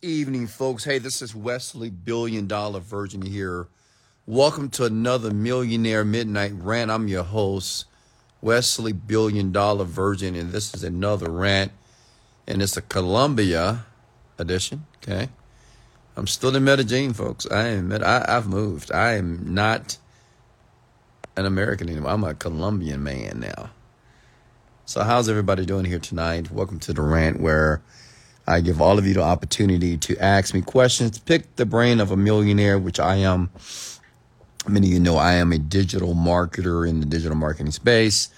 Evening, folks. Hey, this is Wesley Billion Dollar Virgin here. Welcome to another Millionaire Midnight Rant. I'm your host, Wesley Billion Dollar Virgin, and this is another rant, and it's a Colombia edition. Okay, I'm still in Medellin, folks. I am. I, I've moved. I am not an American anymore. I'm a Colombian man now. So, how's everybody doing here tonight? Welcome to the rant where I give all of you the opportunity to ask me questions, pick the brain of a millionaire, which I am. Many of you know I am a digital marketer in the digital marketing space.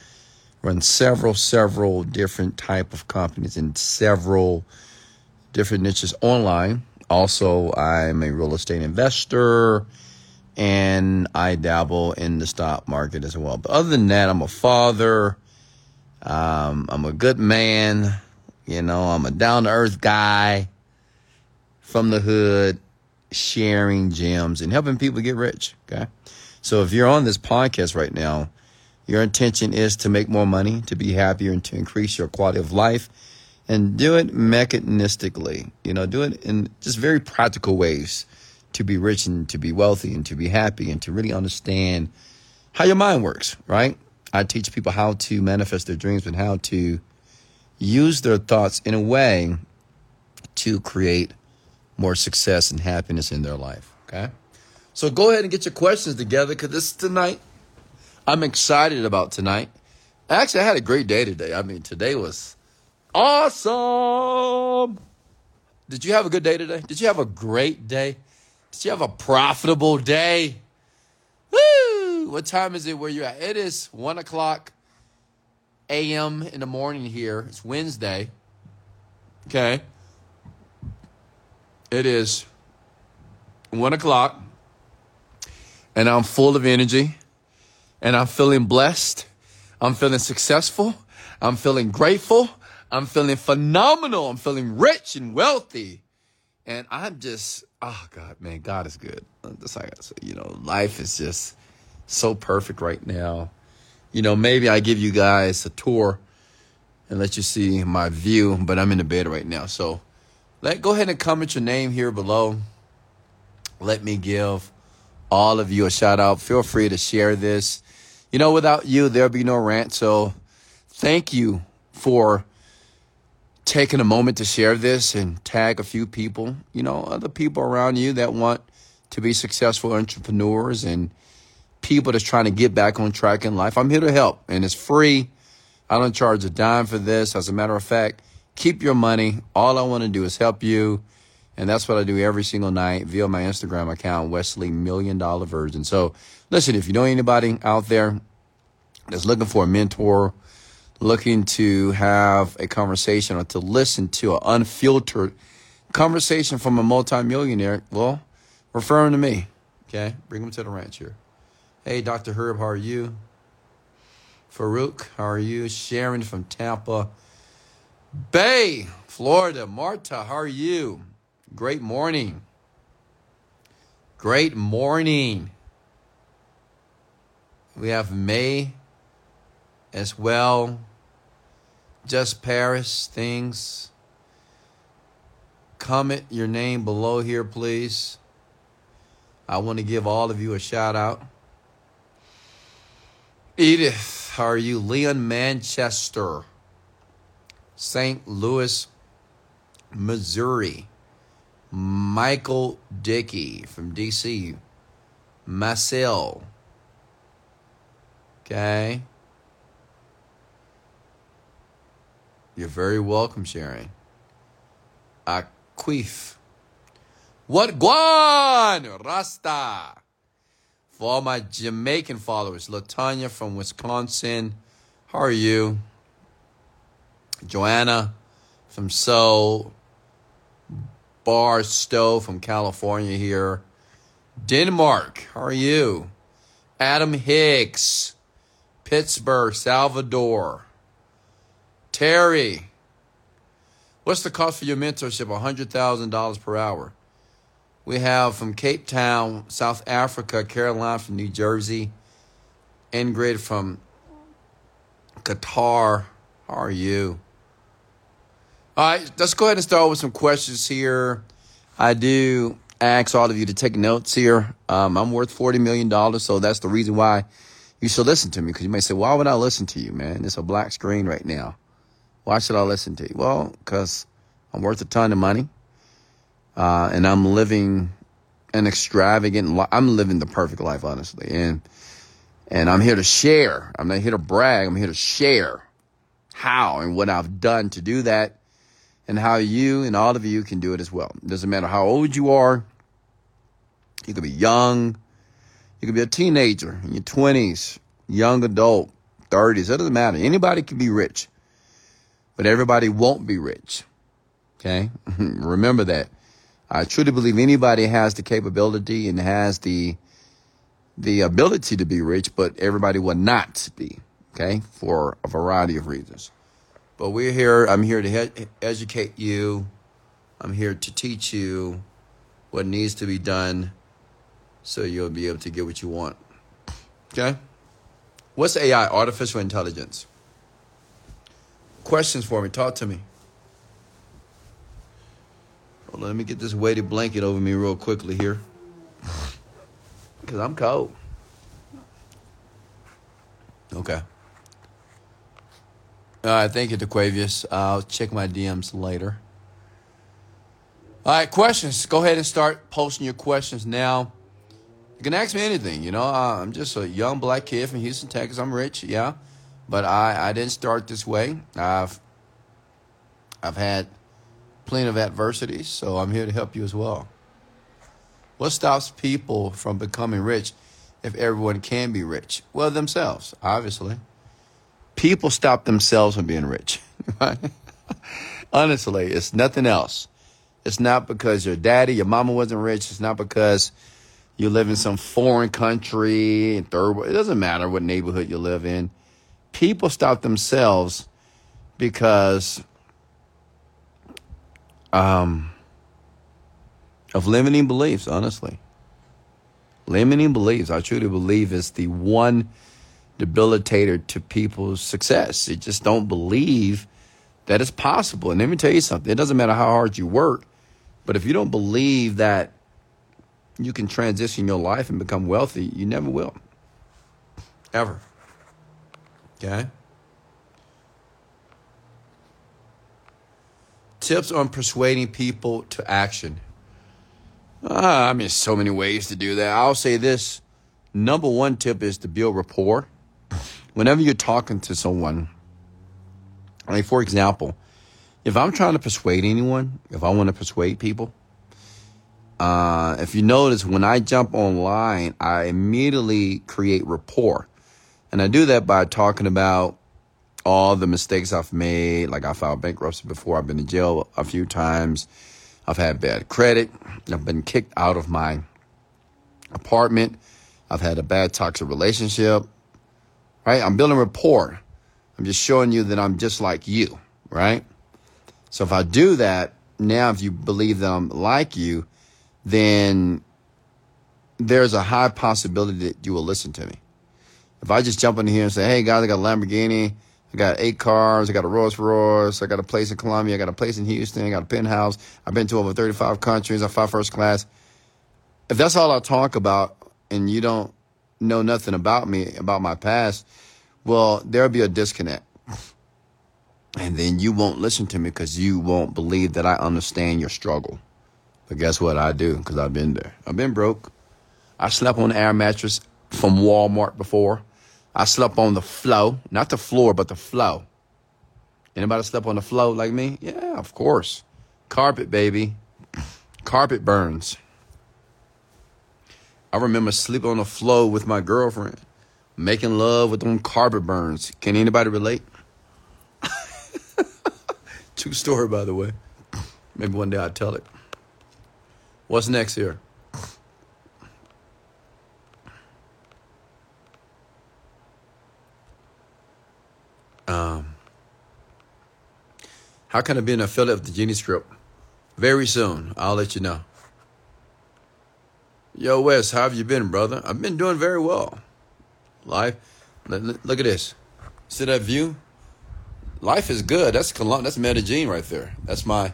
Run several, several different type of companies in several different niches online. Also, I'm a real estate investor and I dabble in the stock market as well. But other than that, I'm a father. Um, I'm a good man. You know, I'm a down to earth guy from the hood, sharing gems and helping people get rich. Okay. So if you're on this podcast right now, your intention is to make more money, to be happier, and to increase your quality of life. And do it mechanistically, you know, do it in just very practical ways to be rich and to be wealthy and to be happy and to really understand how your mind works, right? I teach people how to manifest their dreams and how to use their thoughts in a way to create more success and happiness in their life. Okay. So go ahead and get your questions together because this is tonight, I'm excited about tonight. Actually, I had a great day today. I mean, today was awesome. Did you have a good day today? Did you have a great day? Did you have a profitable day? Woo! What time is it where you're at? It is one o'clock a.m. in the morning here. It's Wednesday. Okay. It is one o'clock, and I'm full of energy, and I'm feeling blessed. I'm feeling successful. I'm feeling grateful. I'm feeling phenomenal. I'm feeling rich and wealthy. And I'm just, oh God, man, God is good. That's like I say, you know, life is just so perfect right now you know, maybe I give you guys a tour and let you see my view, but I'm in the bed right now. So let go ahead and comment your name here below. Let me give all of you a shout out. Feel free to share this. You know, without you, there'll be no rant. So thank you for taking a moment to share this and tag a few people, you know, other people around you that want to be successful entrepreneurs and people that's trying to get back on track in life. I'm here to help, and it's free. I don't charge a dime for this. As a matter of fact, keep your money. All I want to do is help you. And that's what I do every single night via my Instagram account, Wesley Million Dollar Virgin. So listen, if you know anybody out there that's looking for a mentor, looking to have a conversation or to listen to an unfiltered conversation from a multimillionaire, well, refer them to me. Okay? Bring them to the ranch here. Hey, Dr. Herb, how are you? Farouk, how are you? Sharon from Tampa Bay, Florida. Marta, how are you? Great morning. Great morning. We have May as well. Just Paris things. Comment your name below here, please. I want to give all of you a shout out. Edith, are you? Leon Manchester, St. Louis, Missouri. Michael Dickey from DC. Marcel. Okay. You're very welcome, Sharon. Aquif. What guan? Rasta. For all my Jamaican followers, Latanya from Wisconsin, how are you? Joanna from Seoul, Barstow from California here. Denmark, how are you? Adam Hicks, Pittsburgh, Salvador. Terry, what's the cost for your mentorship? $100,000 per hour. We have from Cape Town, South Africa, Caroline from New Jersey, Ingrid from Qatar. How are you? All right, let's go ahead and start with some questions here. I do ask all of you to take notes here. Um, I'm worth $40 million, so that's the reason why you should listen to me. Because you may say, why would I listen to you, man? It's a black screen right now. Why should I listen to you? Well, because I'm worth a ton of money. Uh, and I'm living an extravagant life. I'm living the perfect life, honestly. And, and I'm here to share. I'm not here to brag. I'm here to share how and what I've done to do that and how you and all of you can do it as well. It doesn't matter how old you are. You could be young. You could be a teenager in your 20s, young adult, 30s. It doesn't matter. Anybody can be rich, but everybody won't be rich. Okay? Remember that. I truly believe anybody has the capability and has the the ability to be rich, but everybody will not be. Okay, for a variety of reasons. But we're here. I'm here to he- educate you. I'm here to teach you what needs to be done, so you'll be able to get what you want. Okay. What's AI? Artificial intelligence. Questions for me. Talk to me. Well, let me get this weighted blanket over me real quickly here. Because I'm cold. Okay. All right, thank you, DeQuavius. I'll check my DMs later. All right, questions. Go ahead and start posting your questions now. You can ask me anything. You know, uh, I'm just a young black kid from Houston, Texas. I'm rich, yeah, but I, I didn't start this way. I've I've had plenty of adversities, so I'm here to help you as well. What stops people from becoming rich if everyone can be rich? Well, themselves, obviously. People stop themselves from being rich. Honestly, it's nothing else. It's not because your daddy, your mama wasn't rich. It's not because you live in some foreign country in third world. It doesn't matter what neighborhood you live in. People stop themselves because um, of limiting beliefs, honestly. Limiting beliefs, I truly believe, is the one debilitator to people's success. They just don't believe that it's possible. And let me tell you something it doesn't matter how hard you work, but if you don't believe that you can transition your life and become wealthy, you never will. Ever. Okay? Tips on persuading people to action. Uh, I mean, so many ways to do that. I'll say this number one tip is to build rapport. Whenever you're talking to someone, like for example, if I'm trying to persuade anyone, if I want to persuade people, uh, if you notice, when I jump online, I immediately create rapport. And I do that by talking about all the mistakes I've made. Like I filed bankruptcy before. I've been in jail a few times. I've had bad credit. I've been kicked out of my apartment. I've had a bad toxic relationship. Right? I'm building rapport. I'm just showing you that I'm just like you. Right? So if I do that, now if you believe that I'm like you, then there's a high possibility that you will listen to me. If I just jump in here and say, hey guys, I got a Lamborghini, I got eight cars. I got a Rolls Royce. I got a place in Colombia. I got a place in Houston. I got a penthouse. I've been to over 35 countries. I fly first class. If that's all I talk about and you don't know nothing about me, about my past, well, there'll be a disconnect. And then you won't listen to me because you won't believe that I understand your struggle. But guess what? I do because I've been there. I've been broke. I slept on an air mattress from Walmart before. I slept on the flow, not the floor, but the flow. Anybody slept on the flow like me? Yeah, of course. Carpet, baby. Carpet burns. I remember sleeping on the floor with my girlfriend, making love with them carpet burns. Can anybody relate? True story, by the way. Maybe one day I'll tell it. What's next here? Um, how can I be an affiliate of the Genie Script? Very soon. I'll let you know. Yo, Wes, how have you been, brother? I've been doing very well. Life. Look at this. See that view? life is good. That's Colum- That's Medellin right there. That's my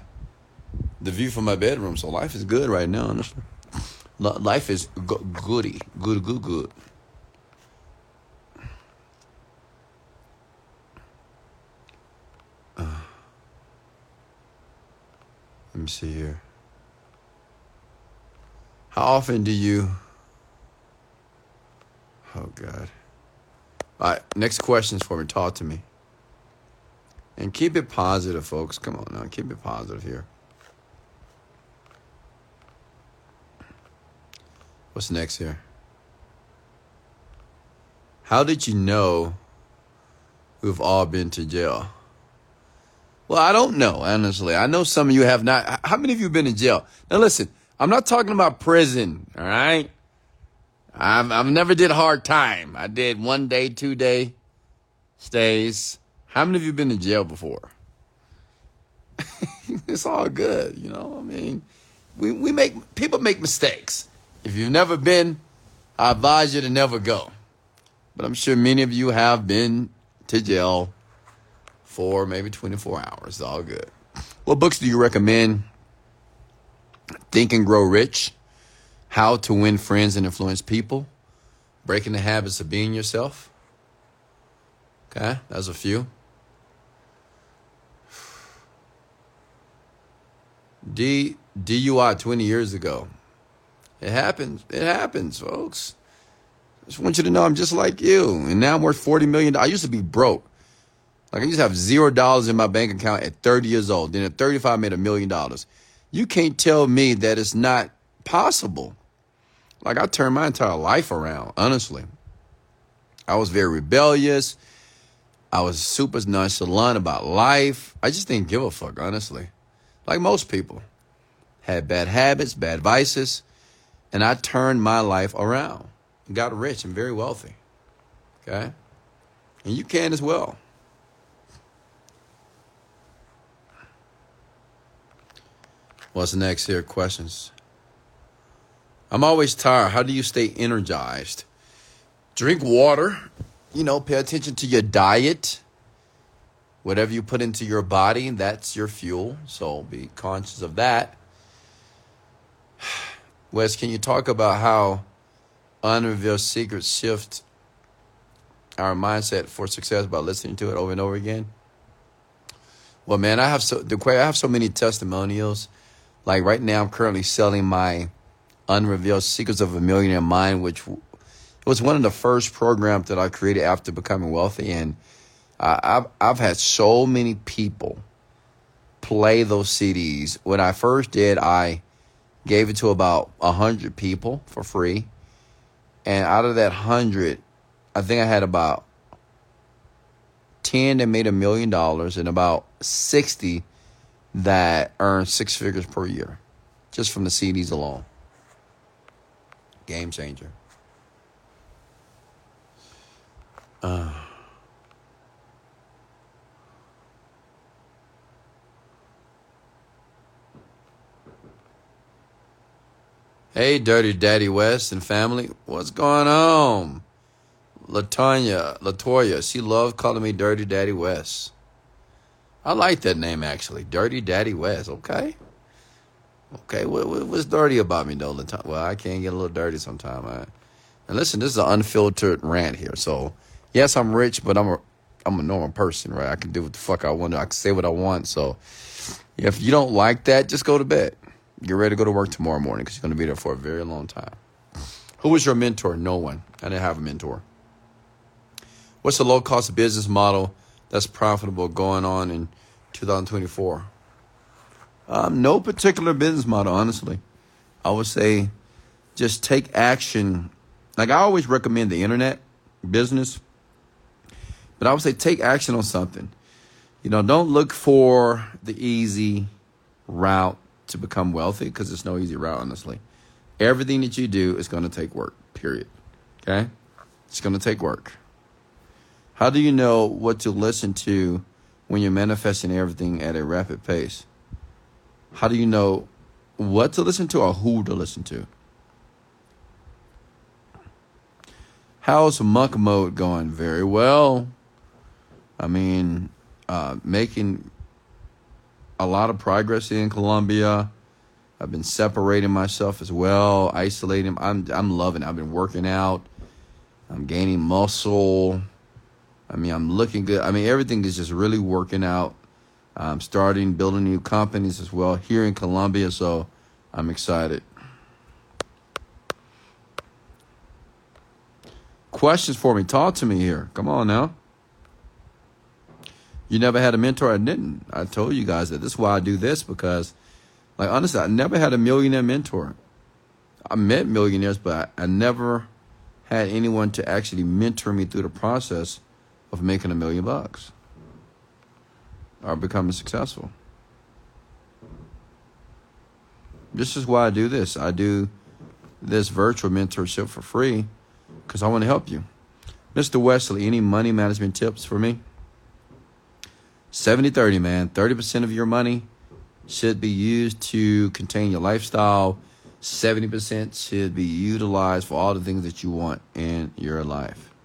the view from my bedroom. So life is good right now. Life is go- goody, good, good, good. Let me see here. How often do you? Oh God. All right, next questions for me. Talk to me. And keep it positive, folks. Come on now, keep it positive here. What's next here? How did you know we've all been to jail? Well, I don't know, honestly. I know some of you have not. How many of you have been in jail? Now, listen, I'm not talking about prison, all right? I've, I've never did hard time. I did one day, two day stays. How many of you been in jail before? it's all good, you know. I mean, we, we make people make mistakes. If you've never been, I advise you to never go. But I'm sure many of you have been to jail for maybe 24 hours. It's all good. What books do you recommend? Think and Grow Rich how to win friends and influence people, breaking the habits of being yourself. Okay, that's a few. D DUI 20 years ago. It happens. It happens, folks. I just want you to know I'm just like you. And now I'm worth 40 million. I used to be broke. Like I used to have zero dollars in my bank account at 30 years old. Then at 35 I made a million dollars. You can't tell me that it's not possible. Like I turned my entire life around, honestly. I was very rebellious. I was super nonchalant about life. I just didn't give a fuck, honestly. Like most people. Had bad habits, bad vices, and I turned my life around. Got rich and very wealthy. Okay? And you can as well. What's next here? Questions? I'm always tired. How do you stay energized? Drink water. You know, pay attention to your diet. Whatever you put into your body, that's your fuel. So be conscious of that. Wes, can you talk about how unrevealed secrets shift our mindset for success by listening to it over and over again? Well, man, I have so the I have so many testimonials. Like right now, I'm currently selling my Unrevealed Secrets of a Millionaire Mind, which was one of the first programs that I created after becoming wealthy. And I've, I've had so many people play those CDs. When I first did, I gave it to about 100 people for free. And out of that 100, I think I had about 10 that made a million dollars and about 60 that earned six figures per year just from the CDs alone. Game changer. Uh. Hey, Dirty Daddy West and family, what's going on? Latonya, Latoya, she loves calling me Dirty Daddy West. I like that name actually, Dirty Daddy West. Okay. Okay, what, what, what's dirty about me though? Well, I can get a little dirty sometime. Right? And listen, this is an unfiltered rant here. So, yes, I'm rich, but I'm a I'm a normal person, right? I can do what the fuck I want. I can say what I want. So, if you don't like that, just go to bed. Get ready to go to work tomorrow morning because you're going to be there for a very long time. Who was your mentor? No one. I didn't have a mentor. What's the low cost business model that's profitable going on in 2024? Um, no particular business model, honestly. I would say just take action. Like I always recommend the internet business, but I would say take action on something. You know, don't look for the easy route to become wealthy because it's no easy route, honestly. Everything that you do is going to take work, period. Okay? It's going to take work. How do you know what to listen to when you're manifesting everything at a rapid pace? How do you know what to listen to or who to listen to? How's monk mode going? Very well. I mean, uh, making a lot of progress in Colombia. I've been separating myself as well, isolating. I'm I'm loving. It. I've been working out. I'm gaining muscle. I mean, I'm looking good. I mean, everything is just really working out. I'm starting building new companies as well here in Colombia, so I'm excited. Questions for me? Talk to me here. Come on now. You never had a mentor? I didn't. I told you guys that this is why I do this because, like, honestly, I never had a millionaire mentor. I met millionaires, but I, I never had anyone to actually mentor me through the process of making a million bucks or becoming successful. This is why I do this. I do this virtual mentorship for free because I want to help you. Mr. Wesley, any money management tips for me? 70 30, man. 30% of your money should be used to contain your lifestyle. 70% should be utilized for all the things that you want in your life.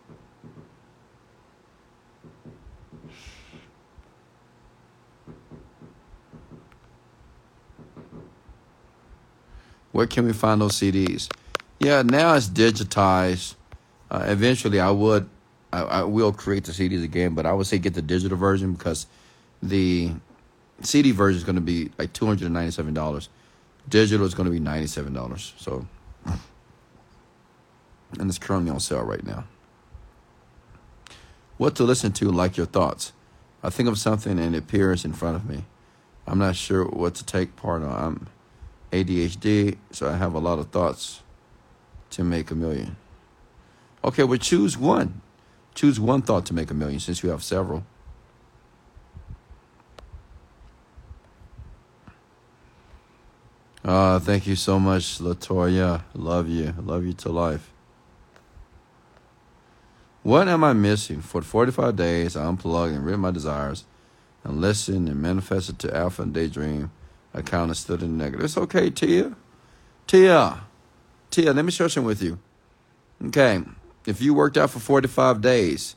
Where can we find those CDs? Yeah, now it's digitized. Uh, eventually, I would, I, I, will create the CDs again, but I would say get the digital version because the CD version is going to be like two hundred and ninety-seven dollars. Digital is going to be ninety-seven dollars. So, and it's currently on sale right now. What to listen to? Like your thoughts. I think of something and it appears in front of me. I'm not sure what to take part on. I'm ADHD, so I have a lot of thoughts to make a million. Okay, well, choose one. Choose one thought to make a million since you have several. Uh, thank you so much, Latoya. Love you. Love you to life. What am I missing? For 45 days, I unplugged and rid my desires and listened and manifested to Alpha and Daydream. I counted stood in the negative. It's okay, Tia. Tia. Tia, let me share something with you. Okay. If you worked out for 45 days,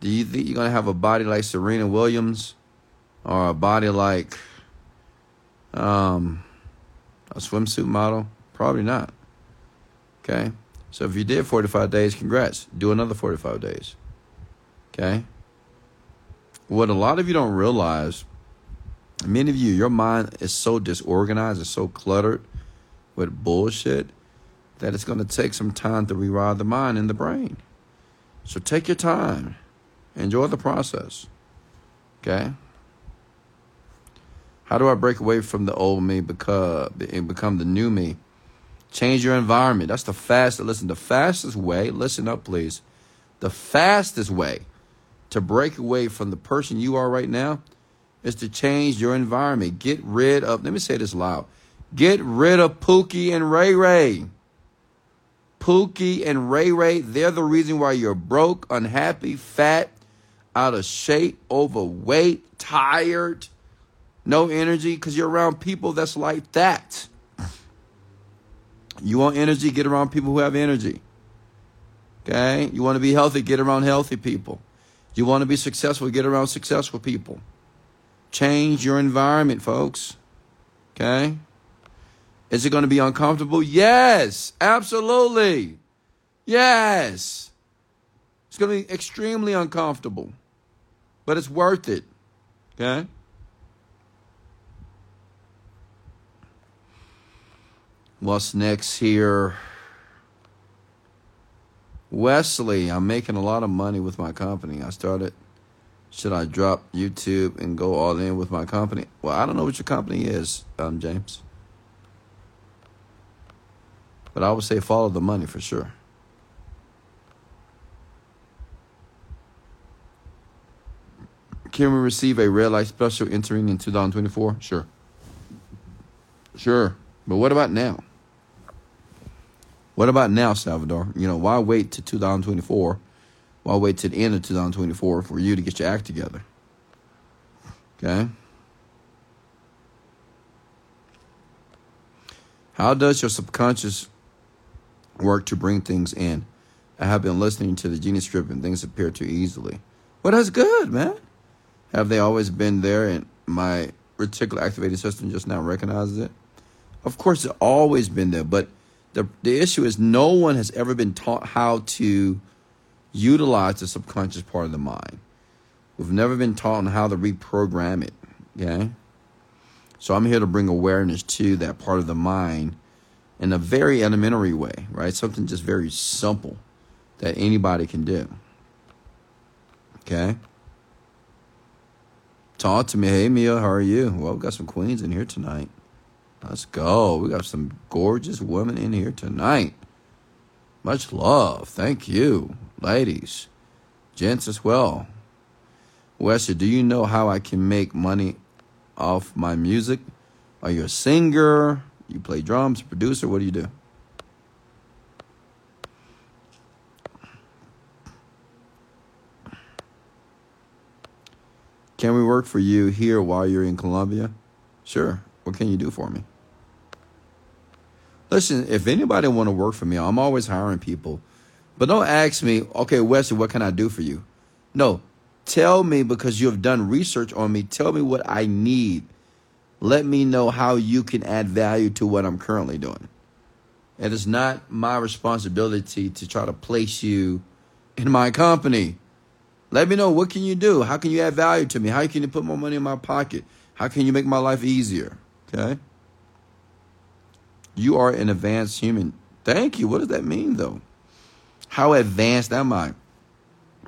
do you think you're going to have a body like Serena Williams or a body like um, a swimsuit model? Probably not. Okay? So if you did 45 days, congrats. Do another 45 days. Okay? What a lot of you don't realize, many of you, your mind is so disorganized, it's so cluttered with bullshit that it's going to take some time to rewire the mind and the brain. So take your time. Enjoy the process. Okay? How do I break away from the old me because and become the new me? Change your environment. That's the fastest. Listen, the fastest way, listen up, please. The fastest way to break away from the person you are right now is to change your environment. Get rid of, let me say this loud. Get rid of Pookie and Ray Ray. Pookie and Ray Ray, they're the reason why you're broke, unhappy, fat, out of shape, overweight, tired no energy because you're around people that's like that. You want energy, get around people who have energy. Okay? You want to be healthy, get around healthy people. You want to be successful, get around successful people. Change your environment, folks. Okay? Is it going to be uncomfortable? Yes, absolutely. Yes. It's going to be extremely uncomfortable, but it's worth it. Okay? What's next here? Wesley, I'm making a lot of money with my company. I started. Should I drop YouTube and go all in with my company? Well, I don't know what your company is, um, James. But I would say follow the money for sure. Can we receive a red light special entering in 2024? Sure. Sure. But what about now? What about now, Salvador? You know, why wait to 2024? Why wait to the end of 2024 for you to get your act together? Okay? How does your subconscious work to bring things in? I have been listening to the Genius Script and things appear too easily. Well, that's good, man. Have they always been there and my reticular activating system just now recognizes it? Of course, it's always been there, but the, the issue is no one has ever been taught how to utilize the subconscious part of the mind. We've never been taught on how to reprogram it. Okay? So I'm here to bring awareness to that part of the mind in a very elementary way, right? Something just very simple that anybody can do. Okay? Talk to me. Hey, Mia, how are you? Well, we got some queens in here tonight. Let's go. We got some gorgeous women in here tonight. Much love. Thank you, ladies, gents as well. Wesley, do you know how I can make money off my music? Are you a singer? You play drums, producer? What do you do? Can we work for you here while you're in Colombia? Sure. What can you do for me? Listen, if anybody want to work for me, I'm always hiring people. But don't ask me, okay, Wesley, what can I do for you? No, tell me because you have done research on me. Tell me what I need. Let me know how you can add value to what I'm currently doing. It is not my responsibility to try to place you in my company. Let me know what can you do? How can you add value to me? How can you put more money in my pocket? How can you make my life easier? Okay? You are an advanced human. Thank you. What does that mean though? How advanced am I?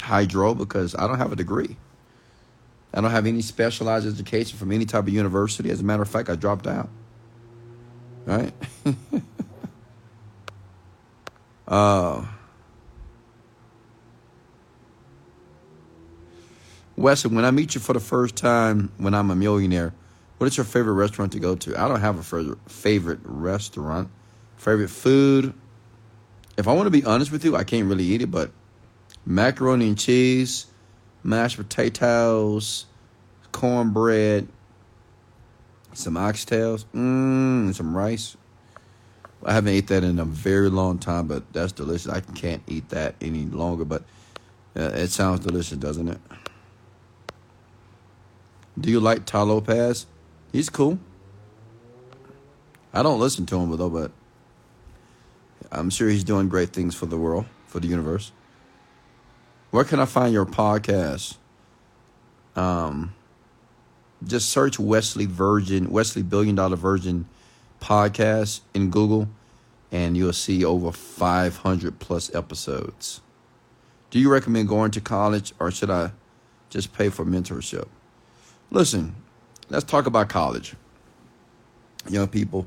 Hydro because I don't have a degree. I don't have any specialized education from any type of university. As a matter of fact, I dropped out. Right? uh Wesley, when I meet you for the first time when I'm a millionaire, what is your favorite restaurant to go to? I don't have a favorite restaurant. Favorite food? If I want to be honest with you, I can't really eat it, but macaroni and cheese, mashed potatoes, cornbread, some oxtails, mmm, some rice. I haven't ate that in a very long time, but that's delicious. I can't eat that any longer, but uh, it sounds delicious, doesn't it? Do you like Tai Lopez? He's cool. I don't listen to him though, but I'm sure he's doing great things for the world, for the universe. Where can I find your podcast? Um, just search Wesley Virgin, Wesley Billion Dollar Virgin podcast in Google, and you'll see over 500 plus episodes. Do you recommend going to college, or should I just pay for mentorship? Listen, let's talk about college. Young people,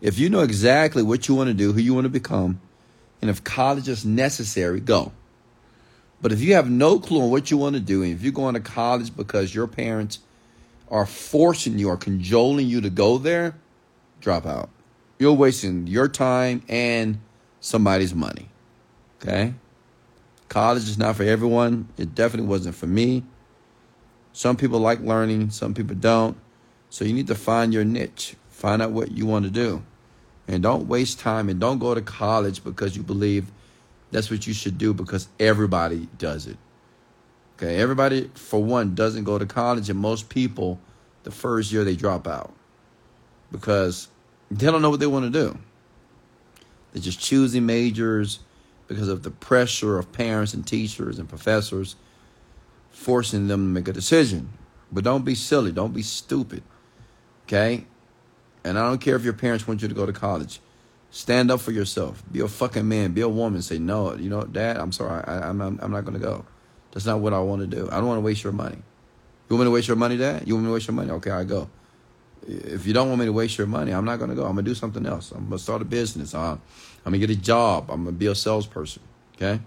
if you know exactly what you want to do, who you want to become, and if college is necessary, go. But if you have no clue on what you want to do, and if you're going to college because your parents are forcing you or cajoling you to go there, drop out. You're wasting your time and somebody's money. Okay? College is not for everyone. It definitely wasn't for me. Some people like learning, some people don't. So you need to find your niche, find out what you want to do. And don't waste time and don't go to college because you believe that's what you should do because everybody does it. Okay, everybody, for one, doesn't go to college, and most people, the first year they drop out because they don't know what they want to do. They're just choosing majors because of the pressure of parents and teachers and professors forcing them to make a decision. But don't be silly. Don't be stupid. Okay? And I don't care if your parents want you to go to college. Stand up for yourself. Be a fucking man. Be a woman. Say, no, you know, dad, I'm sorry. I, am I'm, I'm not going to go. That's not what I want to do. I don't want to waste your money. You want me to waste your money, dad? You want me to waste your money? Okay, I go. If you don't want me to waste your money, I'm not going to go. I'm going to do something else. I'm going to start a business. Uh, I'm, I'm going to get a job. I'm going to be a salesperson. Okay?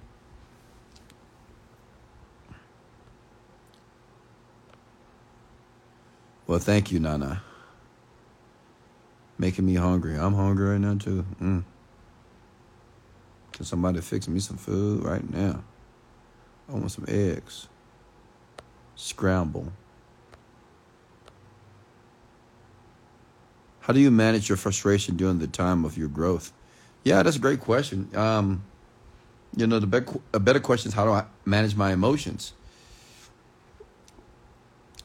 Well, thank you, Nana. Making me hungry. I'm hungry right now, too. Mm. Can somebody fix me some food right now? I want some eggs. Scramble. How do you manage your frustration during the time of your growth? Yeah, that's a great question. Um, you know, the be- a better question is how do I manage my emotions?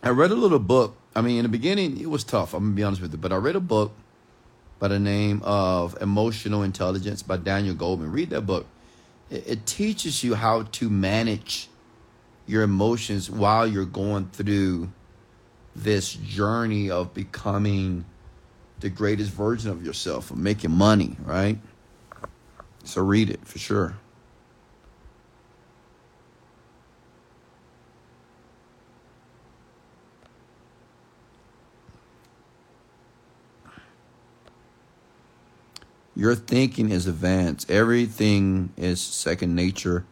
I read a little book. I mean, in the beginning, it was tough. I'm gonna be honest with you, but I read a book by the name of Emotional Intelligence by Daniel Goleman. Read that book. It, it teaches you how to manage your emotions while you're going through this journey of becoming the greatest version of yourself, of making money, right? So read it for sure. Your thinking is advanced. Everything is second nature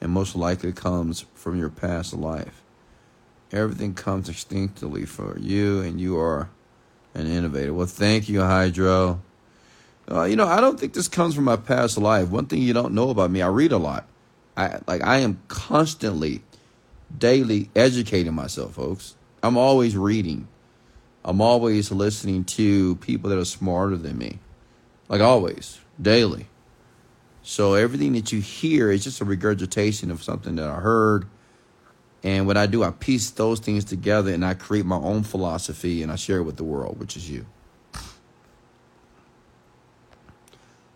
and most likely comes from your past life. Everything comes instinctively for you, and you are an innovator. Well, thank you, Hydro. Uh, you know, I don't think this comes from my past life. One thing you don't know about me, I read a lot. I like I am constantly, daily educating myself, folks. I'm always reading. I'm always listening to people that are smarter than me. Like always, daily. So everything that you hear is just a regurgitation of something that I heard. And what I do, I piece those things together and I create my own philosophy and I share it with the world, which is you.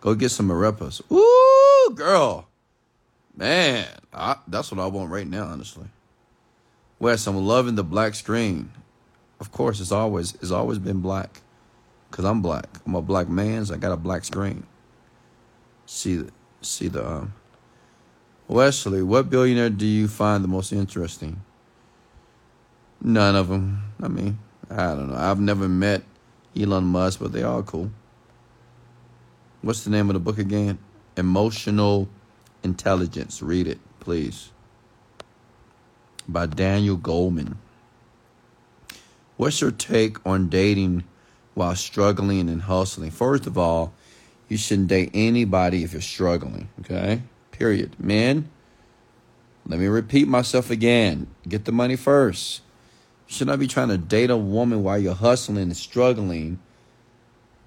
Go get some arepas. Ooh, girl. Man, I, that's what I want right now, honestly. Wes, I'm loving the black screen. Of course, it's always it's always been black. Cause I'm black. I'm a black man, so I got a black screen. See the see the um, Wesley, what billionaire do you find the most interesting? None of them. I mean, I don't know. I've never met Elon Musk, but they are cool. What's the name of the book again? Emotional Intelligence. Read it, please. By Daniel Goleman. What's your take on dating while struggling and hustling? First of all, you shouldn't date anybody if you're struggling, okay? Period. Men, let me repeat myself again. Get the money first. You should not be trying to date a woman while you're hustling and struggling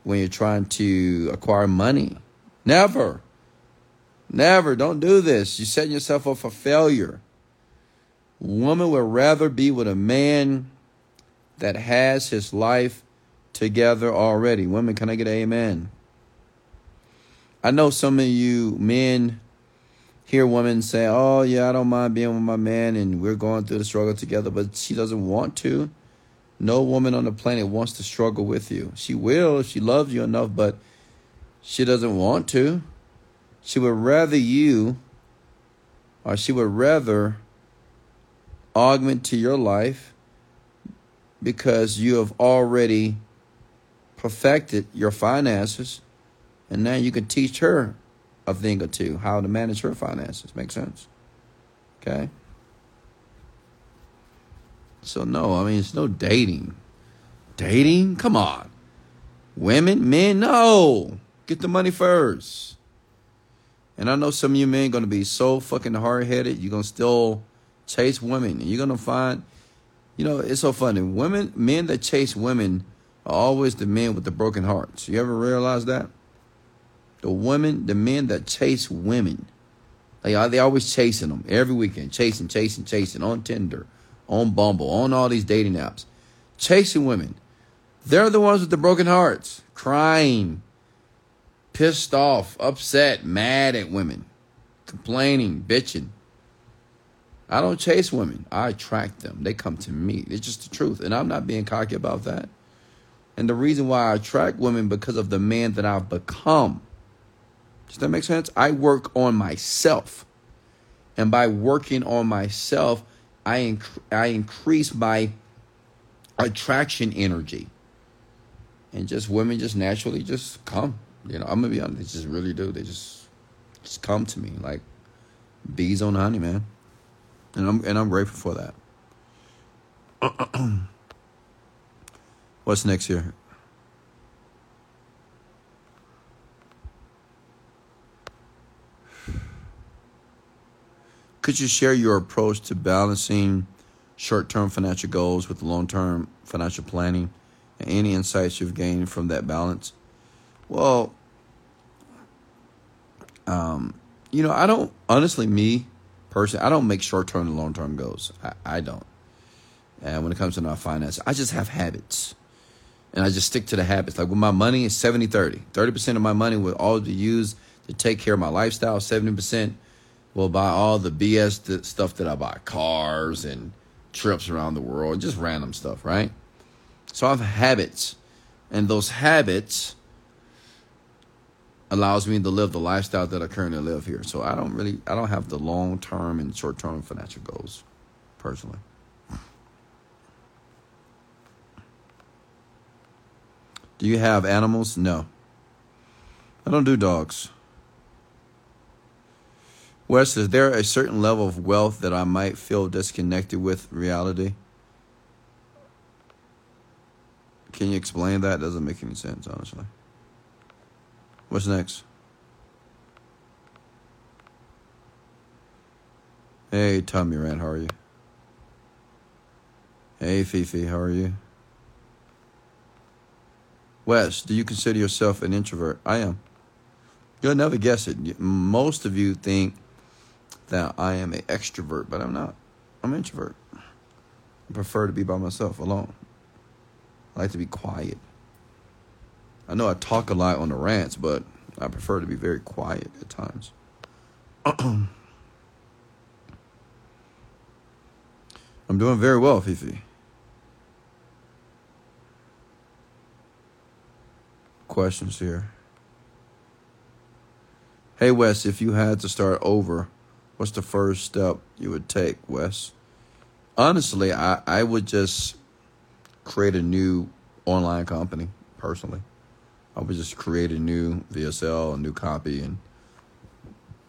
when you're trying to acquire money. Never. Never. Don't do this. You're setting yourself up for failure. Woman would rather be with a man that has his life together already. Women, can I get amen? I know some of you men hear women say, Oh, yeah, I don't mind being with my man and we're going through the struggle together, but she doesn't want to. No woman on the planet wants to struggle with you. She will if she loves you enough, but she doesn't want to. She would rather you, or she would rather augment to your life because you have already perfected your finances, and now you can teach her a thing or two how to manage her finances. Make sense? Okay. So no, I mean it's no dating. Dating? Come on. Women, men, no. Get the money first. And I know some of you men gonna be so fucking hard headed, you're gonna still chase women. And you're gonna find you know, it's so funny. Women men that chase women are always the men with the broken hearts. You ever realize that? The women, the men that chase women, they are they always chasing them every weekend, chasing, chasing, chasing on Tinder, on Bumble, on all these dating apps, chasing women. They're the ones with the broken hearts, crying, pissed off, upset, mad at women, complaining, bitching. I don't chase women. I attract them. They come to me. It's just the truth. And I'm not being cocky about that. And the reason why I attract women because of the man that I've become. Does that make sense? I work on myself. And by working on myself, I, inc- I increase my attraction energy. And just women just naturally just come. You know, I'm gonna be honest, they just really do. They just just come to me like bees on honey, man. And I'm and I'm grateful for that. What's next here? Could you share your approach to balancing short term financial goals with long term financial planning and any insights you've gained from that balance? Well, um, you know, I don't, honestly, me personally, I don't make short term and long term goals. I, I don't. And when it comes to my finances, I just have habits. And I just stick to the habits. Like with my money, it's 70 30. 30% of my money will all be used to take care of my lifestyle. 70% will buy all the BS stuff that I buy cars and trips around the world, just random stuff, right? So I have habits. And those habits allows me to live the lifestyle that I currently live here. So I don't really I don't have the long term and short term financial goals personally. Do you have animals? No. I don't do dogs. Wes, is there a certain level of wealth that I might feel disconnected with reality? Can you explain that? Doesn't make any sense, honestly. What's next? Hey, Tommy Rand, how are you? Hey, Fifi, how are you? Wes, do you consider yourself an introvert? I am. You'll never guess it. Most of you think that I am an extrovert, but I'm not. I'm an introvert. I prefer to be by myself, alone. I like to be quiet. I know I talk a lot on the rants, but I prefer to be very quiet at times. I'm doing very well, Fifi. Questions here. Hey, Wes, if you had to start over, what's the first step you would take, Wes? Honestly, I, I would just create a new online company personally. I would just create a new VSL, a new copy, and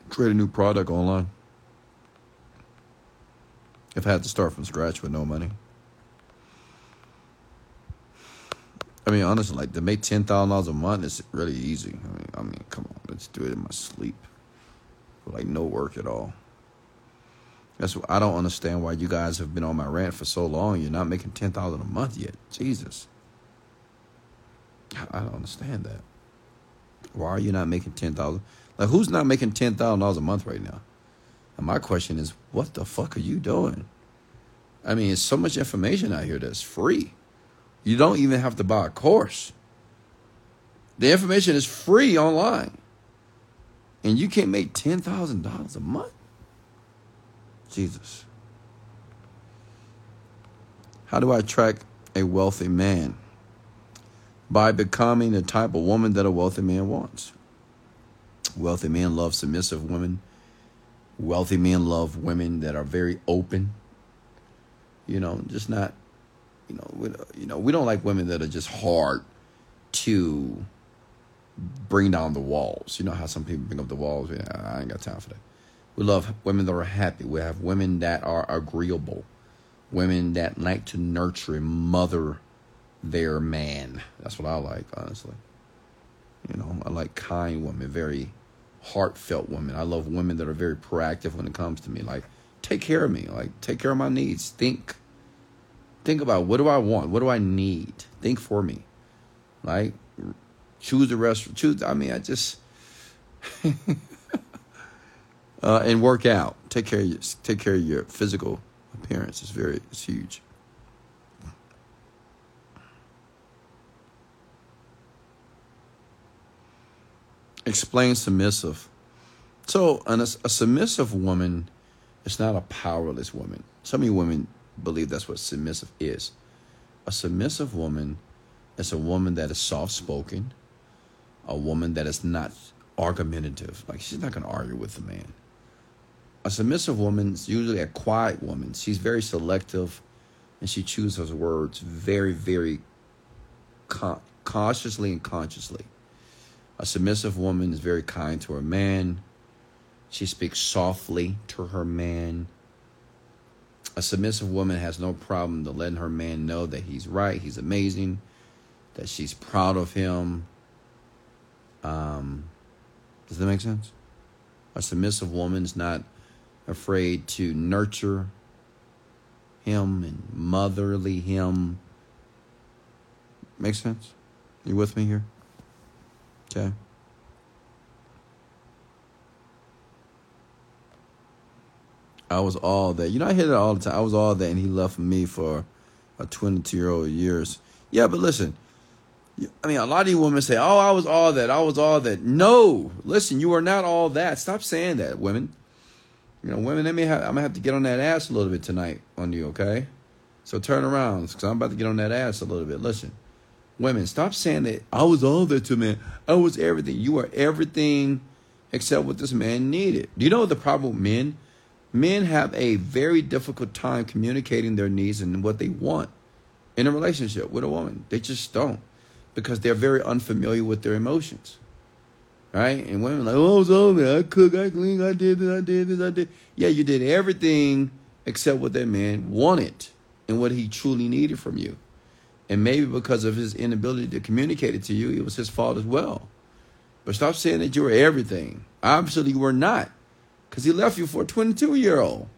create a new product online. If I had to start from scratch with no money. I mean, honestly, like to make ten thousand dollars a month is really easy. I mean, I mean, come on, let's do it in my sleep, like no work at all. That's what I don't understand why you guys have been on my rant for so long. You're not making ten thousand a month yet. Jesus. I don't understand that. Why are you not making ten thousand? Like who's not making ten thousand dollars a month right now? And my question is, what the fuck are you doing? I mean, it's so much information out here that's free. You don't even have to buy a course. The information is free online. And you can't make ten thousand dollars a month? Jesus. How do I attract a wealthy man? by becoming the type of woman that a wealthy man wants. Wealthy men love submissive women. Wealthy men love women that are very open. You know, just not, you know, we, you know, we don't like women that are just hard to bring down the walls. You know how some people bring up the walls. Yeah, I ain't got time for that. We love women that are happy. We have women that are agreeable, women that like to nurture and mother their man. That's what I like, honestly. You know, I like kind women, very heartfelt women. I love women that are very proactive when it comes to me. Like, take care of me. Like, take care of my needs. Think, think about what do I want? What do I need? Think for me. Like, choose the rest. Choose. I mean, I just. uh, and work out. Take care of your, take care of your physical appearance. It's very it's huge. Explain submissive. So, a, a submissive woman is not a powerless woman. Some women believe that's what submissive is. A submissive woman is a woman that is soft spoken, a woman that is not argumentative. Like, she's not going to argue with the man. A submissive woman is usually a quiet woman. She's very selective and she chooses words very, very cautiously and consciously. A submissive woman is very kind to her man. She speaks softly to her man. A submissive woman has no problem to letting her man know that he's right, he's amazing, that she's proud of him. Um, does that make sense? A submissive woman is not afraid to nurture him and motherly him. Make sense? You with me here? Okay. I was all that. You know, I hear it all the time. I was all that, and he left me for a 22 year old years. Yeah, but listen, I mean, a lot of you women say, "Oh, I was all that. I was all that." No, listen, you are not all that. Stop saying that, women. You know, women. Let me have, I'm gonna have to get on that ass a little bit tonight on you, okay? So turn around, because I'm about to get on that ass a little bit. Listen, women, stop saying that I was all that to man. I was everything. You are everything except what this man needed. Do you know the problem with men? Men have a very difficult time communicating their needs and what they want in a relationship with a woman. They just don't because they're very unfamiliar with their emotions. Right? And women like, oh, so man, I cook, I clean, I did this, I did this, I did. Yeah, you did everything except what that man wanted and what he truly needed from you. And maybe because of his inability to communicate it to you, it was his fault as well. But stop saying that you were everything. Obviously, you were not because he left you for a 22 year old.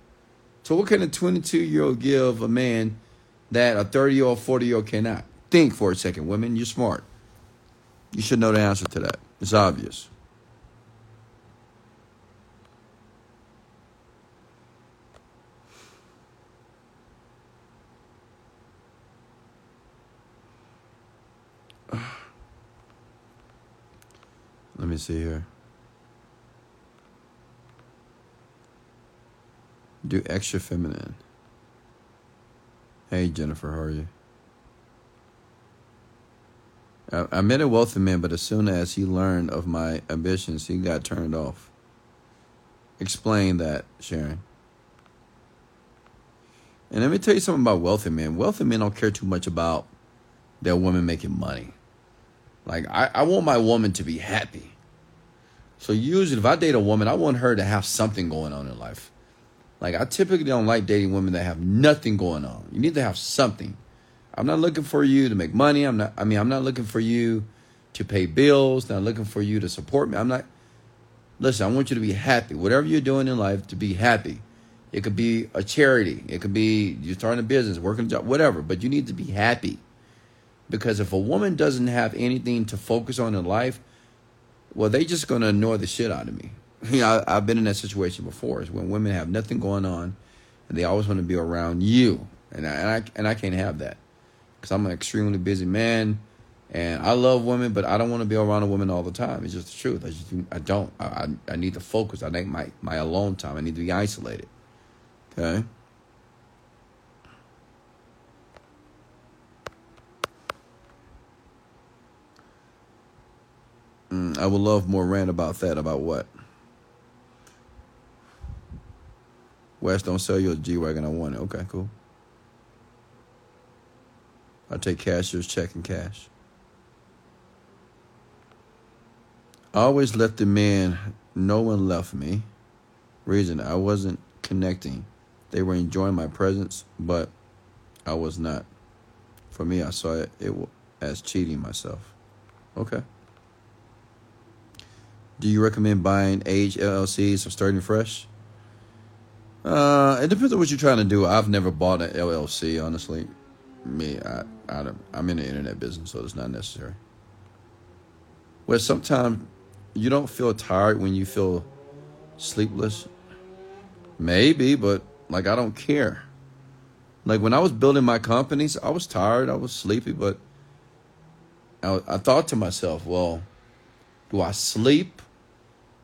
So, what can a 22 year old give a man that a 30 year old, 40 year old cannot? Think for a second, women. You're smart. You should know the answer to that. It's obvious. Let me see here. Do extra feminine. Hey, Jennifer, how are you? I, I met a wealthy man, but as soon as he learned of my ambitions, he got turned off. Explain that, Sharon. And let me tell you something about wealthy men. Wealthy men don't care too much about their woman making money. Like I, I want my woman to be happy. So usually if I date a woman, I want her to have something going on in life. Like I typically don't like dating women that have nothing going on. You need to have something. I'm not looking for you to make money. I'm not I mean, I'm not looking for you to pay bills, not looking for you to support me. I'm not Listen, I want you to be happy. Whatever you're doing in life to be happy. It could be a charity. It could be you're starting a business, working a job, whatever, but you need to be happy. Because if a woman doesn't have anything to focus on in life, well, they just gonna annoy the shit out of me. You know, I, have been in that situation before. Is when women have nothing going on, and they always want to be around you, and I and I, and I can't have that because I'm an extremely busy man, and I love women, but I don't want to be around a woman all the time. It's just the truth. I just I don't. I I, need to focus. I need my my alone time. I need to be isolated. Okay. Mm, I would love more rant about that. About what? Wes, don't sell you a G Wagon. I want it. Okay, cool. I'll take cashier's check and cash. I always left the man. No one left me. Reason I wasn't connecting. They were enjoying my presence, but I was not. For me, I saw it, it as cheating myself. Okay. Do you recommend buying age LLCs or starting fresh? Uh, it depends on what you're trying to do. I've never bought an LLC, honestly. Me, I, I don't, I'm in the internet business, so it's not necessary. Well, sometimes you don't feel tired when you feel sleepless. Maybe, but like I don't care. Like when I was building my companies, I was tired, I was sleepy, but I, I thought to myself, well, do I sleep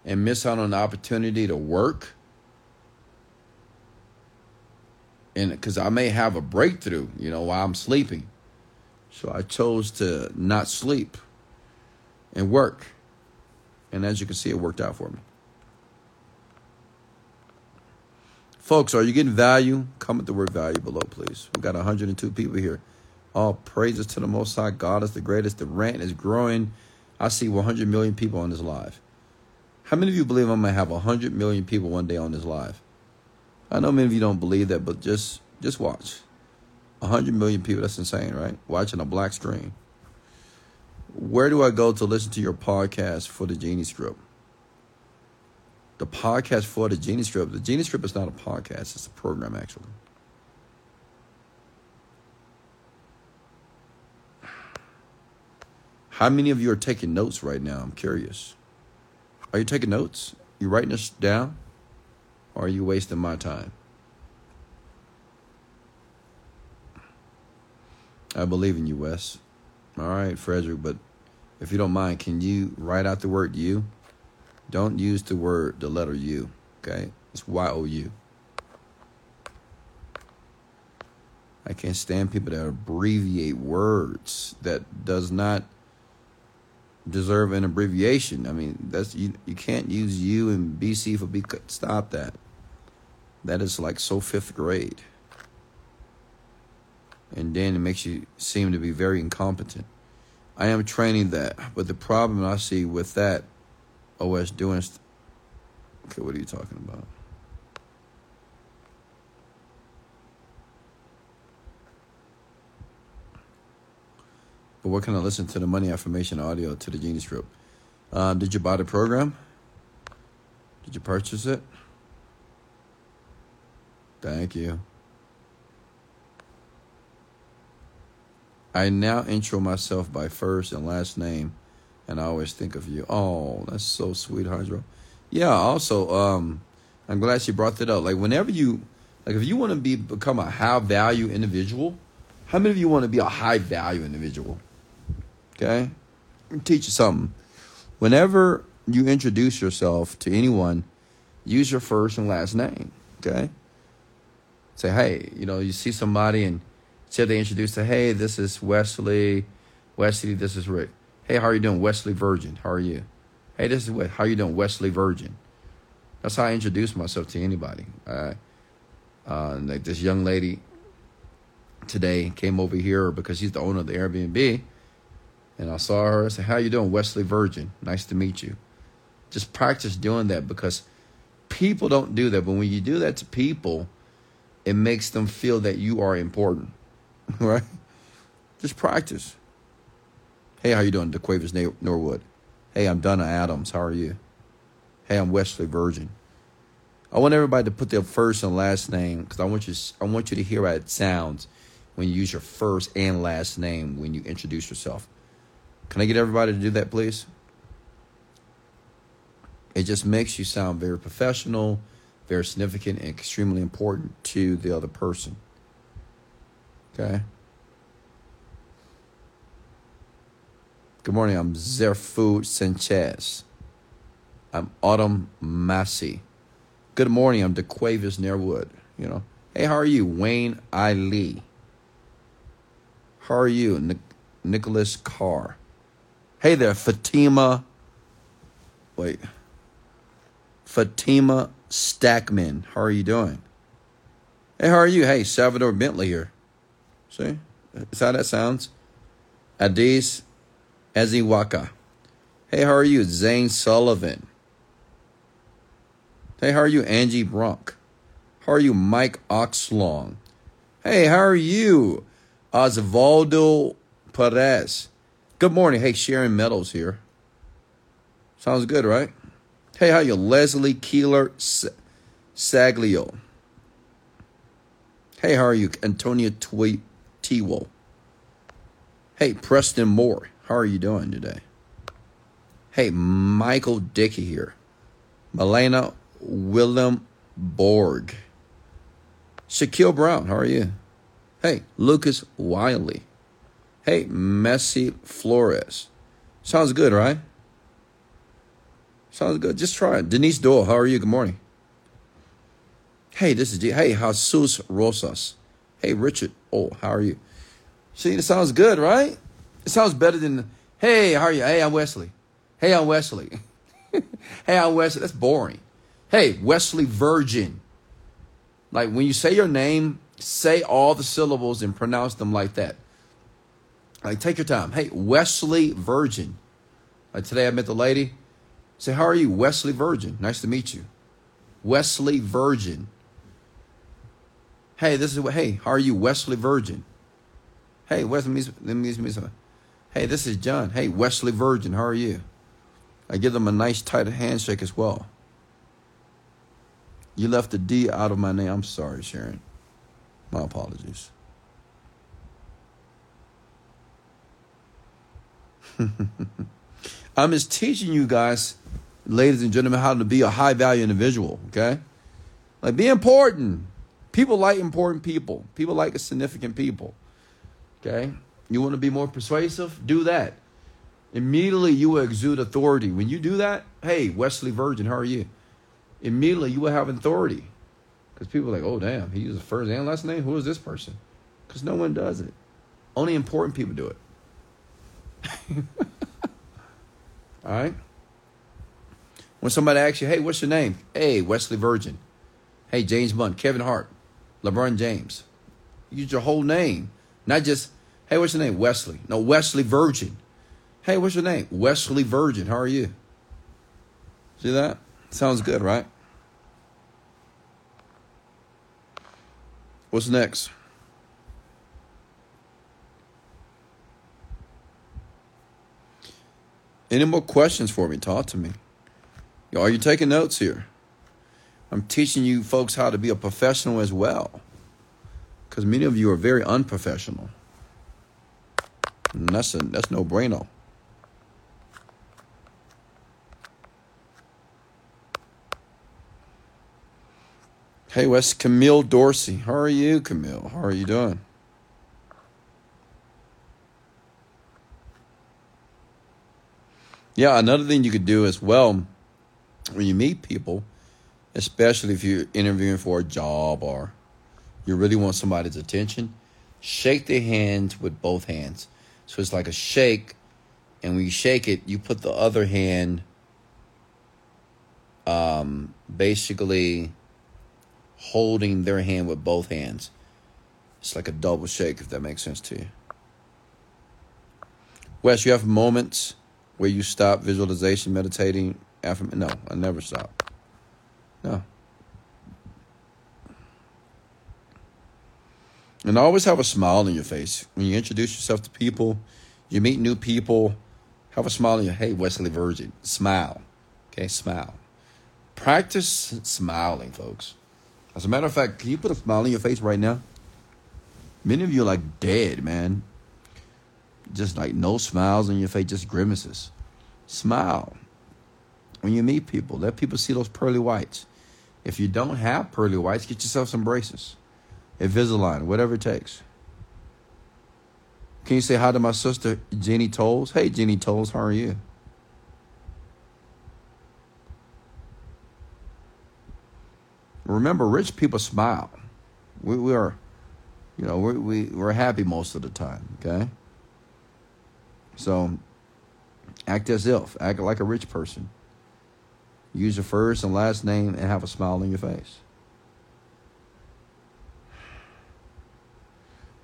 and miss out on the opportunity to work. And because I may have a breakthrough, you know, while I'm sleeping. So I chose to not sleep and work. And as you can see, it worked out for me. Folks, are you getting value? Comment the word value below, please. We've got 102 people here. All praises to the Most High. God is the greatest. The rant is growing. I see 100 million people on this live. How many of you believe I'm gonna have hundred million people one day on this live? I know many of you don't believe that, but just just watch. hundred million people, that's insane, right? Watching a black screen. Where do I go to listen to your podcast for the Genie Script? The podcast for the Genie Script. The Genie Script is not a podcast, it's a program actually. How many of you are taking notes right now? I'm curious. Are you taking notes? You writing this down? Or are you wasting my time? I believe in you, Wes. All right, Frederick, but if you don't mind, can you write out the word you? Don't use the word, the letter U, okay? It's Y O U. I can't stand people that abbreviate words that does not deserve an abbreviation. I mean, that's you. You can't use U and BC for B. Stop that. That is like so fifth grade. And then it makes you seem to be very incompetent. I am training that, but the problem I see with that OS doing. Okay, what are you talking about? But what can I listen to the money affirmation audio to the Genius Group? Uh, did you buy the program? Did you purchase it? Thank you. I now intro myself by first and last name, and I always think of you. Oh, that's so sweet, Hydro. Yeah. Also, um, I'm glad she brought that up. Like, whenever you, like, if you want to be become a high value individual, how many of you want to be a high value individual? Okay? teach you something. Whenever you introduce yourself to anyone, use your first and last name. Okay? Say, hey, you know, you see somebody and say they introduce to, hey, this is Wesley. Wesley, this is Rick. Hey, how are you doing? Wesley Virgin. How are you? Hey, this is what how are you doing? Wesley Virgin. That's how I introduce myself to anybody. Uh, uh, like this young lady today came over here because she's the owner of the Airbnb and I saw her. I said, "How you doing, Wesley Virgin? Nice to meet you." Just practice doing that because people don't do that. But when you do that to people, it makes them feel that you are important, right? Just practice. Hey, how you doing, DeQuavis Norwood? Hey, I'm Donna Adams. How are you? Hey, I'm Wesley Virgin. I want everybody to put their first and last name because I want you. I want you to hear how it sounds when you use your first and last name when you introduce yourself. Can I get everybody to do that, please? It just makes you sound very professional, very significant, and extremely important to the other person. Okay? Good morning. I'm Zerfu Sanchez. I'm Autumn Massey. Good morning. I'm DeQuavis Nairwood. You know, hey, how are you? Wayne I. Lee. How are you? Nic- Nicholas Carr. Hey there, Fatima. Wait. Fatima Stackman. How are you doing? Hey, how are you? Hey, Salvador Bentley here. See? Is that how that sounds? Adis Aziwaka. Hey, how are you? Zane Sullivan. Hey, how are you? Angie Brunk. How are you? Mike Oxlong. Hey, how are you? Osvaldo Perez. Good morning. Hey, Sharon Meadows here. Sounds good, right? Hey, how are you? Leslie Keeler Saglio. Hey, how are you? Antonia Tewell. Hey, Preston Moore. How are you doing today? Hey, Michael Dickey here. Melena Willem Borg. Shaquille Brown. How are you? Hey, Lucas Wiley. Hey, Messi Flores. Sounds good, right? Sounds good. Just try it. Denise Doyle, how are you? Good morning. Hey, this is D. Hey, Jesus Rosas. Hey, Richard. Oh, how are you? See, it sounds good, right? It sounds better than, hey, how are you? Hey, I'm Wesley. Hey, I'm Wesley. hey, I'm Wesley. That's boring. Hey, Wesley Virgin. Like when you say your name, say all the syllables and pronounce them like that. Like, take your time. Hey, Wesley Virgin. Like today I met the lady. Say, how are you? Wesley Virgin. Nice to meet you. Wesley Virgin. Hey, this is what, hey, how are you? Wesley Virgin. Hey, Wesley, let me, hey, this is John. Hey, Wesley Virgin, how are you? I give them a nice tight handshake as well. You left the D out of my name. I'm sorry, Sharon. My apologies. I'm just teaching you guys, ladies and gentlemen, how to be a high value individual, okay? Like, be important. People like important people, people like significant people, okay? You want to be more persuasive? Do that. Immediately you will exude authority. When you do that, hey, Wesley Virgin, how are you? Immediately you will have authority. Because people are like, oh, damn, he the first and last name? Who is this person? Because no one does it. Only important people do it. All right? When somebody asks you, hey, what's your name? Hey, Wesley Virgin. Hey, James Bond, Kevin Hart, LeBron James. Use your whole name. Not just, hey, what's your name? Wesley. No, Wesley Virgin. Hey, what's your name? Wesley Virgin. How are you? See that? Sounds good, right? What's next? Any more questions for me? Talk to me. Are you taking notes here? I'm teaching you folks how to be a professional as well. Because many of you are very unprofessional. And that's, a, that's no brainer. Hey, Wes, Camille Dorsey. How are you, Camille? How are you doing? Yeah, another thing you could do as well when you meet people, especially if you're interviewing for a job or you really want somebody's attention, shake their hands with both hands. So it's like a shake, and when you shake it, you put the other hand um, basically holding their hand with both hands. It's like a double shake, if that makes sense to you. Wes, you have moments where you stop visualization, meditating, affirm. No, I never stop. No. And always have a smile on your face. When you introduce yourself to people, you meet new people, have a smile on your hey, Wesley Virgin. Smile. Okay, smile. Practice smiling, folks. As a matter of fact, can you put a smile on your face right now? Many of you are like dead, man just like no smiles on your face, just grimaces. Smile when you meet people. Let people see those pearly whites. If you don't have pearly whites, get yourself some braces, Invisalign, whatever it takes. Can you say hi to my sister, Jenny Tolles? Hey, Jenny Tolles, how are you? Remember, rich people smile. We, we are, you know, we, we, we're happy most of the time, okay? So act as if, act like a rich person. Use your first and last name and have a smile on your face.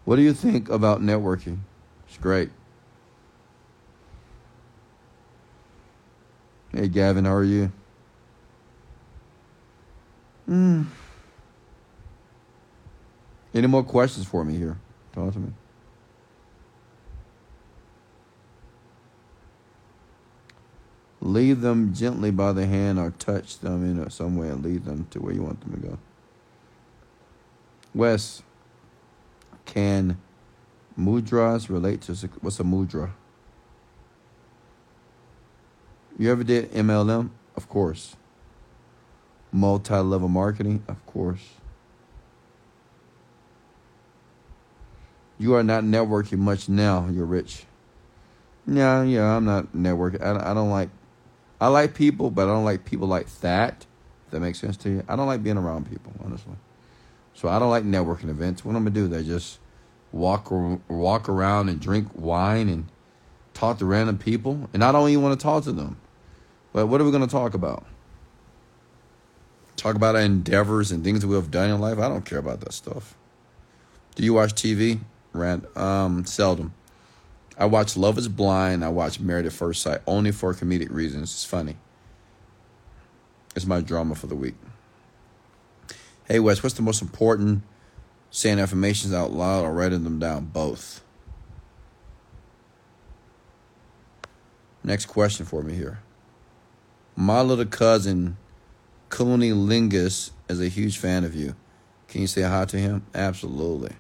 What do you think about networking? It's great. Hey, Gavin, how are you? Hmm. Any more questions for me here? Talk to me. Lead them gently by the hand or touch them in some way and lead them to where you want them to go. Wes, can mudras relate to what's a mudra? You ever did MLM? Of course. Multi level marketing? Of course. You are not networking much now. You're rich. Yeah, yeah, I'm not networking. I, I don't like I like people, but I don't like people like that. If that makes sense to you. I don't like being around people, honestly. So I don't like networking events. What I'm gonna do? They just walk walk around and drink wine and talk to random people, and I don't even want to talk to them. But what are we gonna talk about? Talk about our endeavors and things that we have done in life. I don't care about that stuff. Do you watch TV? Rand, um, seldom. I watch Love is Blind. I watch Married at First Sight only for comedic reasons. It's funny. It's my drama for the week. Hey, Wes, what's the most important saying affirmations out loud or writing them down? Both. Next question for me here. My little cousin, Cooney Lingus, is a huge fan of you. Can you say hi to him? Absolutely.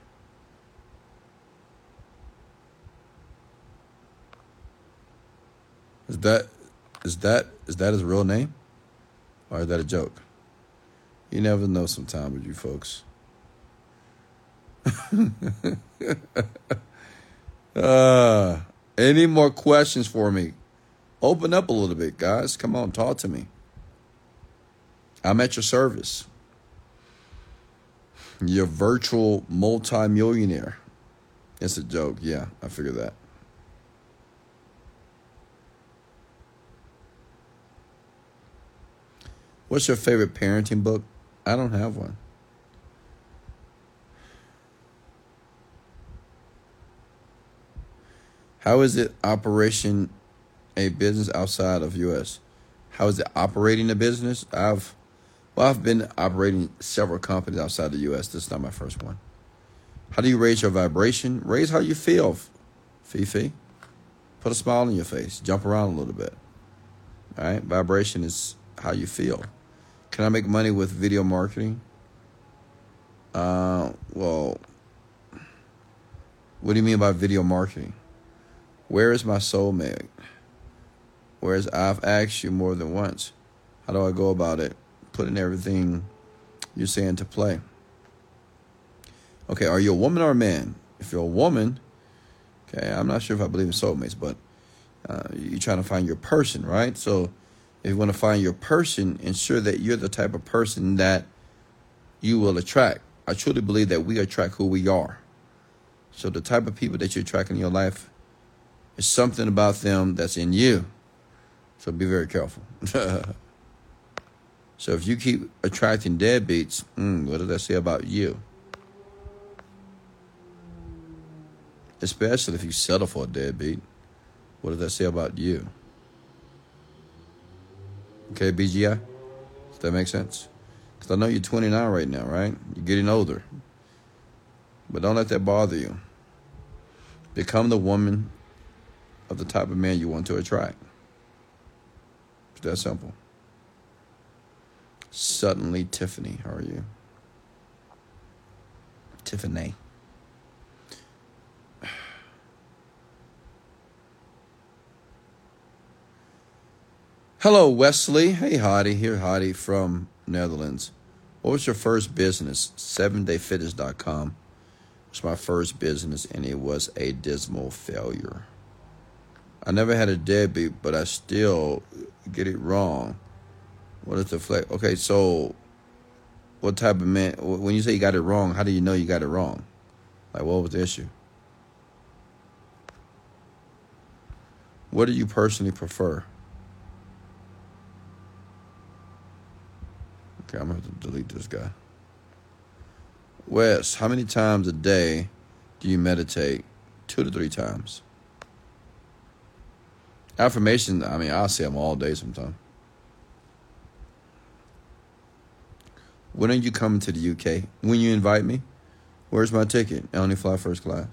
Is that is that is that his real name? Or is that a joke? You never know sometimes with you folks. Uh, any more questions for me? Open up a little bit, guys. Come on, talk to me. I'm at your service. Your virtual multimillionaire. It's a joke. Yeah, I figured that. What's your favorite parenting book? I don't have one. How is it operation a business outside of US? How is it operating a business? I've well, I've been operating several companies outside the US. This is not my first one. How do you raise your vibration? Raise how you feel, Fifi. Put a smile on your face. Jump around a little bit. All right? Vibration is how you feel. Can I make money with video marketing? Uh, well, what do you mean by video marketing? Where is my soulmate? Whereas I've asked you more than once, how do I go about it? Putting everything you're saying to play. Okay, are you a woman or a man? If you're a woman, okay, I'm not sure if I believe in soulmates, but uh, you're trying to find your person, right? So if you want to find your person, ensure that you're the type of person that you will attract. I truly believe that we attract who we are. So the type of people that you attract in your life is something about them that's in you. So be very careful. so if you keep attracting deadbeats, mm, what does that say about you? Especially if you settle for a deadbeat, what does that say about you? Okay, BGI? Does that make sense? Because I know you're 29 right now, right? You're getting older. But don't let that bother you. Become the woman of the type of man you want to attract. It's that simple. Suddenly, Tiffany, how are you? Tiffany. Hello, Wesley. Hey, Hottie. Here, Hottie from Netherlands. What was your first business? 7dayfitness.com was my first business, and it was a dismal failure. I never had a deadbeat, but I still get it wrong. What is the flex? Okay, so what type of man? When you say you got it wrong, how do you know you got it wrong? Like, what was the issue? What do you personally prefer? Okay, I'm gonna have to delete this guy. Wes, how many times a day do you meditate? Two to three times. Affirmation, I mean, I'll say them all day sometimes. When are you coming to the UK? When you invite me? Where's my ticket? I only fly first class.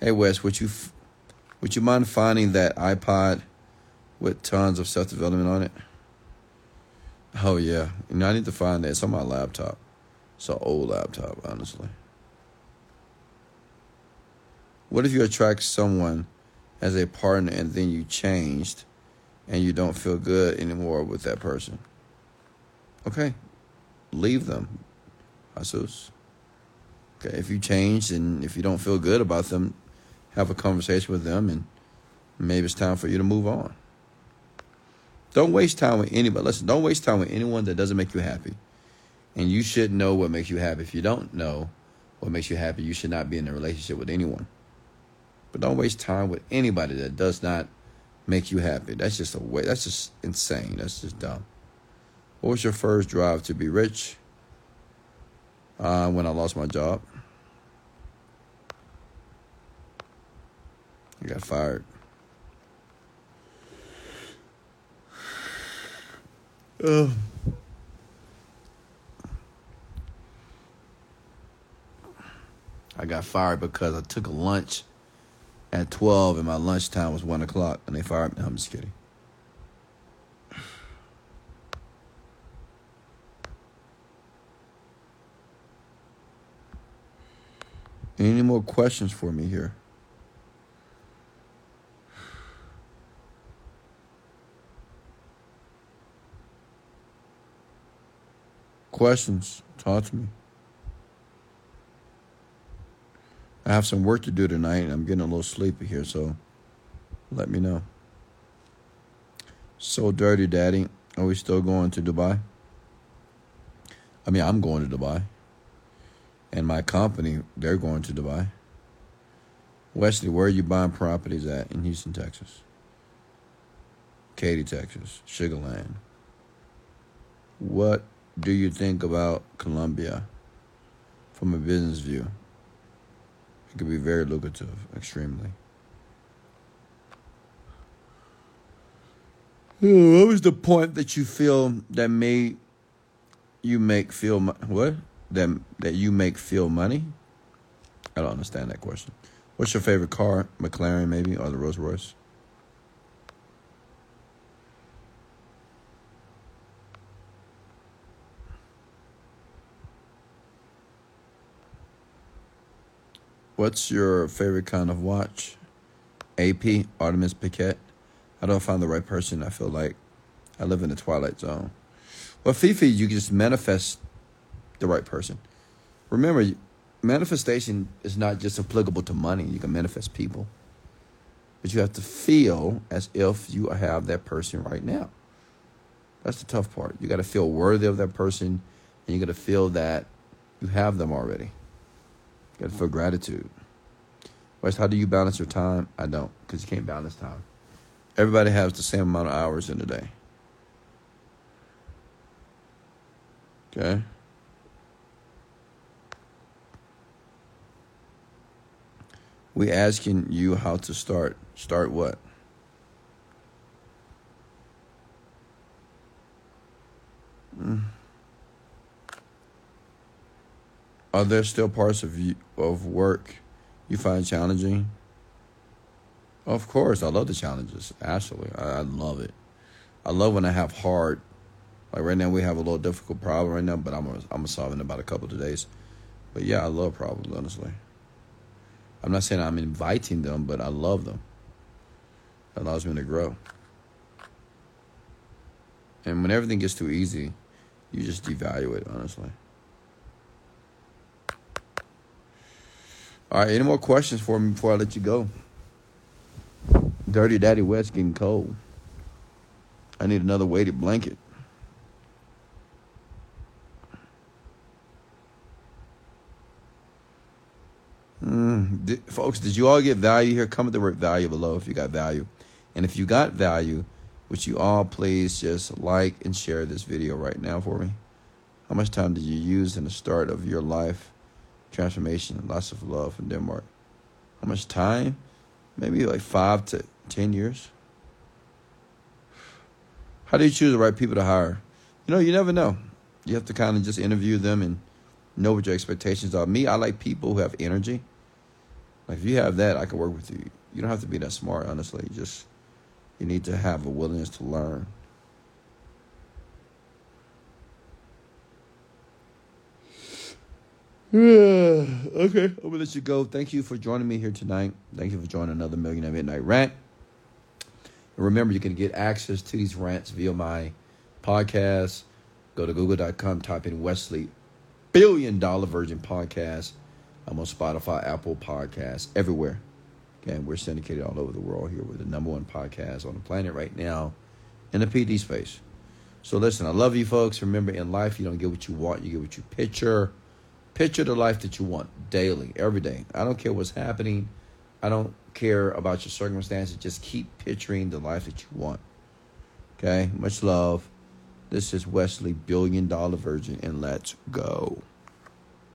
Hey Wes, would you would you mind finding that iPod with tons of self development on it? Oh yeah, you know, I need to find that. It's on my laptop. It's an old laptop, honestly. What if you attract someone as a partner and then you changed and you don't feel good anymore with that person. Okay, leave them, Jesus. Okay, if you changed and if you don't feel good about them, have a conversation with them and maybe it's time for you to move on. Don't waste time with anybody. Listen, don't waste time with anyone that doesn't make you happy. And you should know what makes you happy. If you don't know what makes you happy, you should not be in a relationship with anyone. But don't waste time with anybody that does not make you happy. That's just a way. That's just insane. That's just dumb. What was your first drive to be rich? Uh, when I lost my job. I got fired. Uh. I got fired because I took a lunch at 12 and my lunchtime was 1 o'clock and they fired me. I'm just kidding. Any more questions for me here? Questions? Talk to me. I have some work to do tonight, and I'm getting a little sleepy here, so let me know. So dirty, Daddy. Are we still going to Dubai? I mean, I'm going to Dubai. And my company, they're going to Dubai. Wesley, where are you buying properties at in Houston, Texas? Katy, Texas, Sugar Land. What do you think about Colombia from a business view? It could be very lucrative, extremely. What was the point that you feel that made you make feel what that that you make feel money? I don't understand that question. What's your favorite car? McLaren, maybe, or the Rolls Royce? What's your favorite kind of watch? AP, Audemars Piguet. I don't find the right person. I feel like I live in the twilight zone. Well, Fifi, you can just manifest the right person. Remember, manifestation is not just applicable to money. You can manifest people. But you have to feel as if you have that person right now. That's the tough part. You got to feel worthy of that person, and you got to feel that you have them already. Got to feel gratitude. Wes, how do you balance your time? I don't, because you can't balance time. Everybody has the same amount of hours in a day. Okay? We asking you how to start. Start what? Mm. Are there still parts of you, of work you find challenging? Of course, I love the challenges. Actually, I, I love it. I love when I have hard. Like right now, we have a little difficult problem right now, but I'm I'm gonna solve it in about a couple of days. But yeah, I love problems. Honestly, I'm not saying I'm inviting them, but I love them. It allows me to grow. And when everything gets too easy, you just devalue it. Honestly. All right, any more questions for me before I let you go? Dirty Daddy West getting cold. I need another weighted blanket. Mm, did, folks, did you all get value here? Comment the word value below if you got value. And if you got value, would you all please just like and share this video right now for me? How much time did you use in the start of your life? Transformation, lots of love in Denmark. How much time? Maybe like five to ten years. How do you choose the right people to hire? You know, you never know. You have to kind of just interview them and know what your expectations are. Me, I like people who have energy. Like if you have that, I can work with you. You don't have to be that smart, honestly. You just you need to have a willingness to learn. Okay, I'm gonna let you go. Thank you for joining me here tonight. Thank you for joining another Millionaire Midnight Rant. And remember, you can get access to these rants via my podcast. Go to google.com, type in Wesley Billion Dollar Virgin Podcast. I'm on Spotify, Apple Podcasts, everywhere. Okay, we're syndicated all over the world here. We're the number one podcast on the planet right now in the PD space. So listen, I love you folks. Remember, in life, you don't get what you want, you get what you picture. Picture the life that you want daily, every day. I don't care what's happening. I don't care about your circumstances. Just keep picturing the life that you want. Okay? Much love. This is Wesley, Billion Dollar Virgin, and let's go.